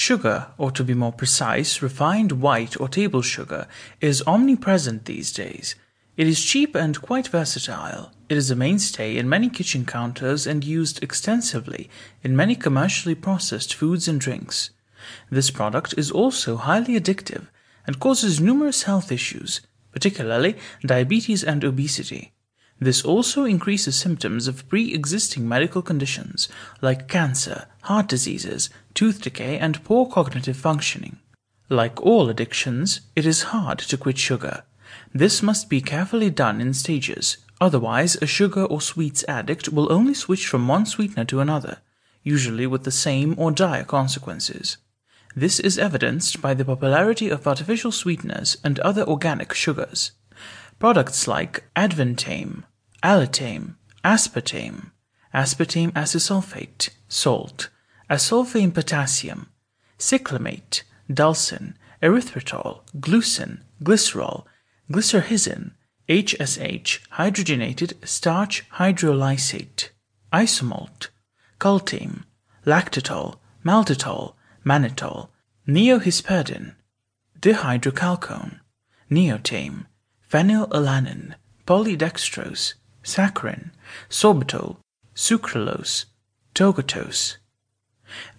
Sugar, or to be more precise, refined white or table sugar, is omnipresent these days. It is cheap and quite versatile. It is a mainstay in many kitchen counters and used extensively in many commercially processed foods and drinks. This product is also highly addictive and causes numerous health issues, particularly diabetes and obesity. This also increases symptoms of pre existing medical conditions like cancer, heart diseases, tooth decay, and poor cognitive functioning. Like all addictions, it is hard to quit sugar. This must be carefully done in stages, otherwise, a sugar or sweets addict will only switch from one sweetener to another, usually with the same or dire consequences. This is evidenced by the popularity of artificial sweeteners and other organic sugars. Products like Advantame, Alitame, Aspartame, aspartame acesulfame, salt, acesulfame potassium, cyclamate, dulcin, erythritol, glucin, glycerol, glycyrrhizin, HSH, hydrogenated starch hydrolysate, isomalt, cultame, lactitol, maltitol, mannitol, neohesperidin, dihydrochalcone, neotame, phenylalanine, polydextrose, saccharin, sorbitol, sucralose, tagatose.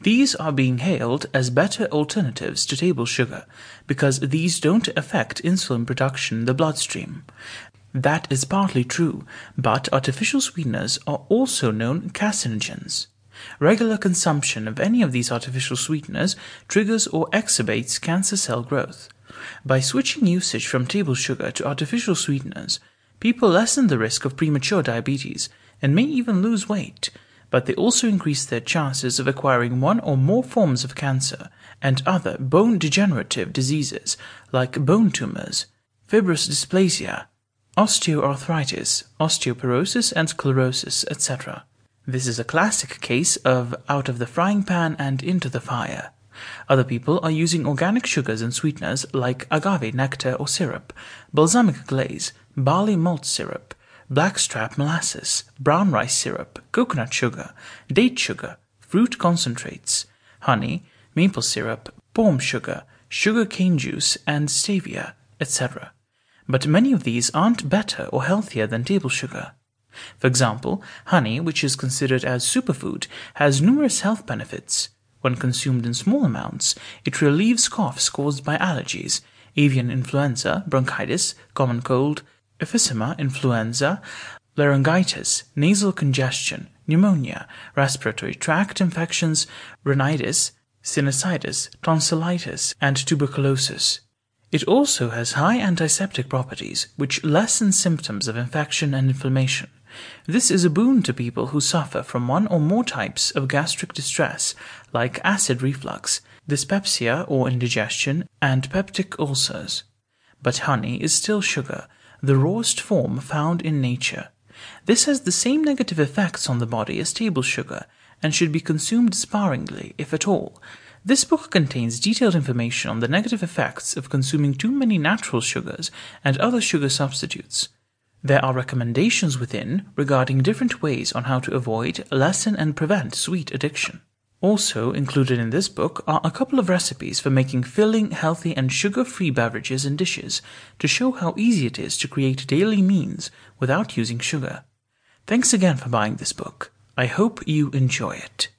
These are being hailed as better alternatives to table sugar because these don't affect insulin production in the bloodstream. That is partly true, but artificial sweeteners are also known carcinogens. Regular consumption of any of these artificial sweeteners triggers or exacerbates cancer cell growth. By switching usage from table sugar to artificial sweeteners, people lessen the risk of premature diabetes and may even lose weight, but they also increase their chances of acquiring one or more forms of cancer and other bone degenerative diseases like bone tumors, fibrous dysplasia, osteoarthritis, osteoporosis, and sclerosis, etc. This is a classic case of out of the frying pan and into the fire. Other people are using organic sugars and sweeteners like agave nectar or syrup, balsamic glaze, barley malt syrup, blackstrap molasses, brown rice syrup, coconut sugar, date sugar, fruit concentrates, honey, maple syrup, palm sugar, sugar cane juice, and stevia, etc. But many of these aren't better or healthier than table sugar. For example, honey, which is considered as superfood, has numerous health benefits. When consumed in small amounts, it relieves coughs caused by allergies, avian influenza, bronchitis, common cold, emphysema, influenza, laryngitis, nasal congestion, pneumonia, respiratory tract infections, rhinitis, sinusitis, tonsillitis, and tuberculosis. It also has high antiseptic properties, which lessen symptoms of infection and inflammation. This is a boon to people who suffer from one or more types of gastric distress, like acid reflux, dyspepsia or indigestion, and peptic ulcers. But honey is still sugar, the rawest form found in nature. This has the same negative effects on the body as table sugar, and should be consumed sparingly, if at all. This book contains detailed information on the negative effects of consuming too many natural sugars and other sugar substitutes. There are recommendations within regarding different ways on how to avoid, lessen, and prevent sweet addiction. Also included in this book are a couple of recipes for making filling, healthy, and sugar free beverages and dishes to show how easy it is to create daily means without using sugar. Thanks again for buying this book. I hope you enjoy it.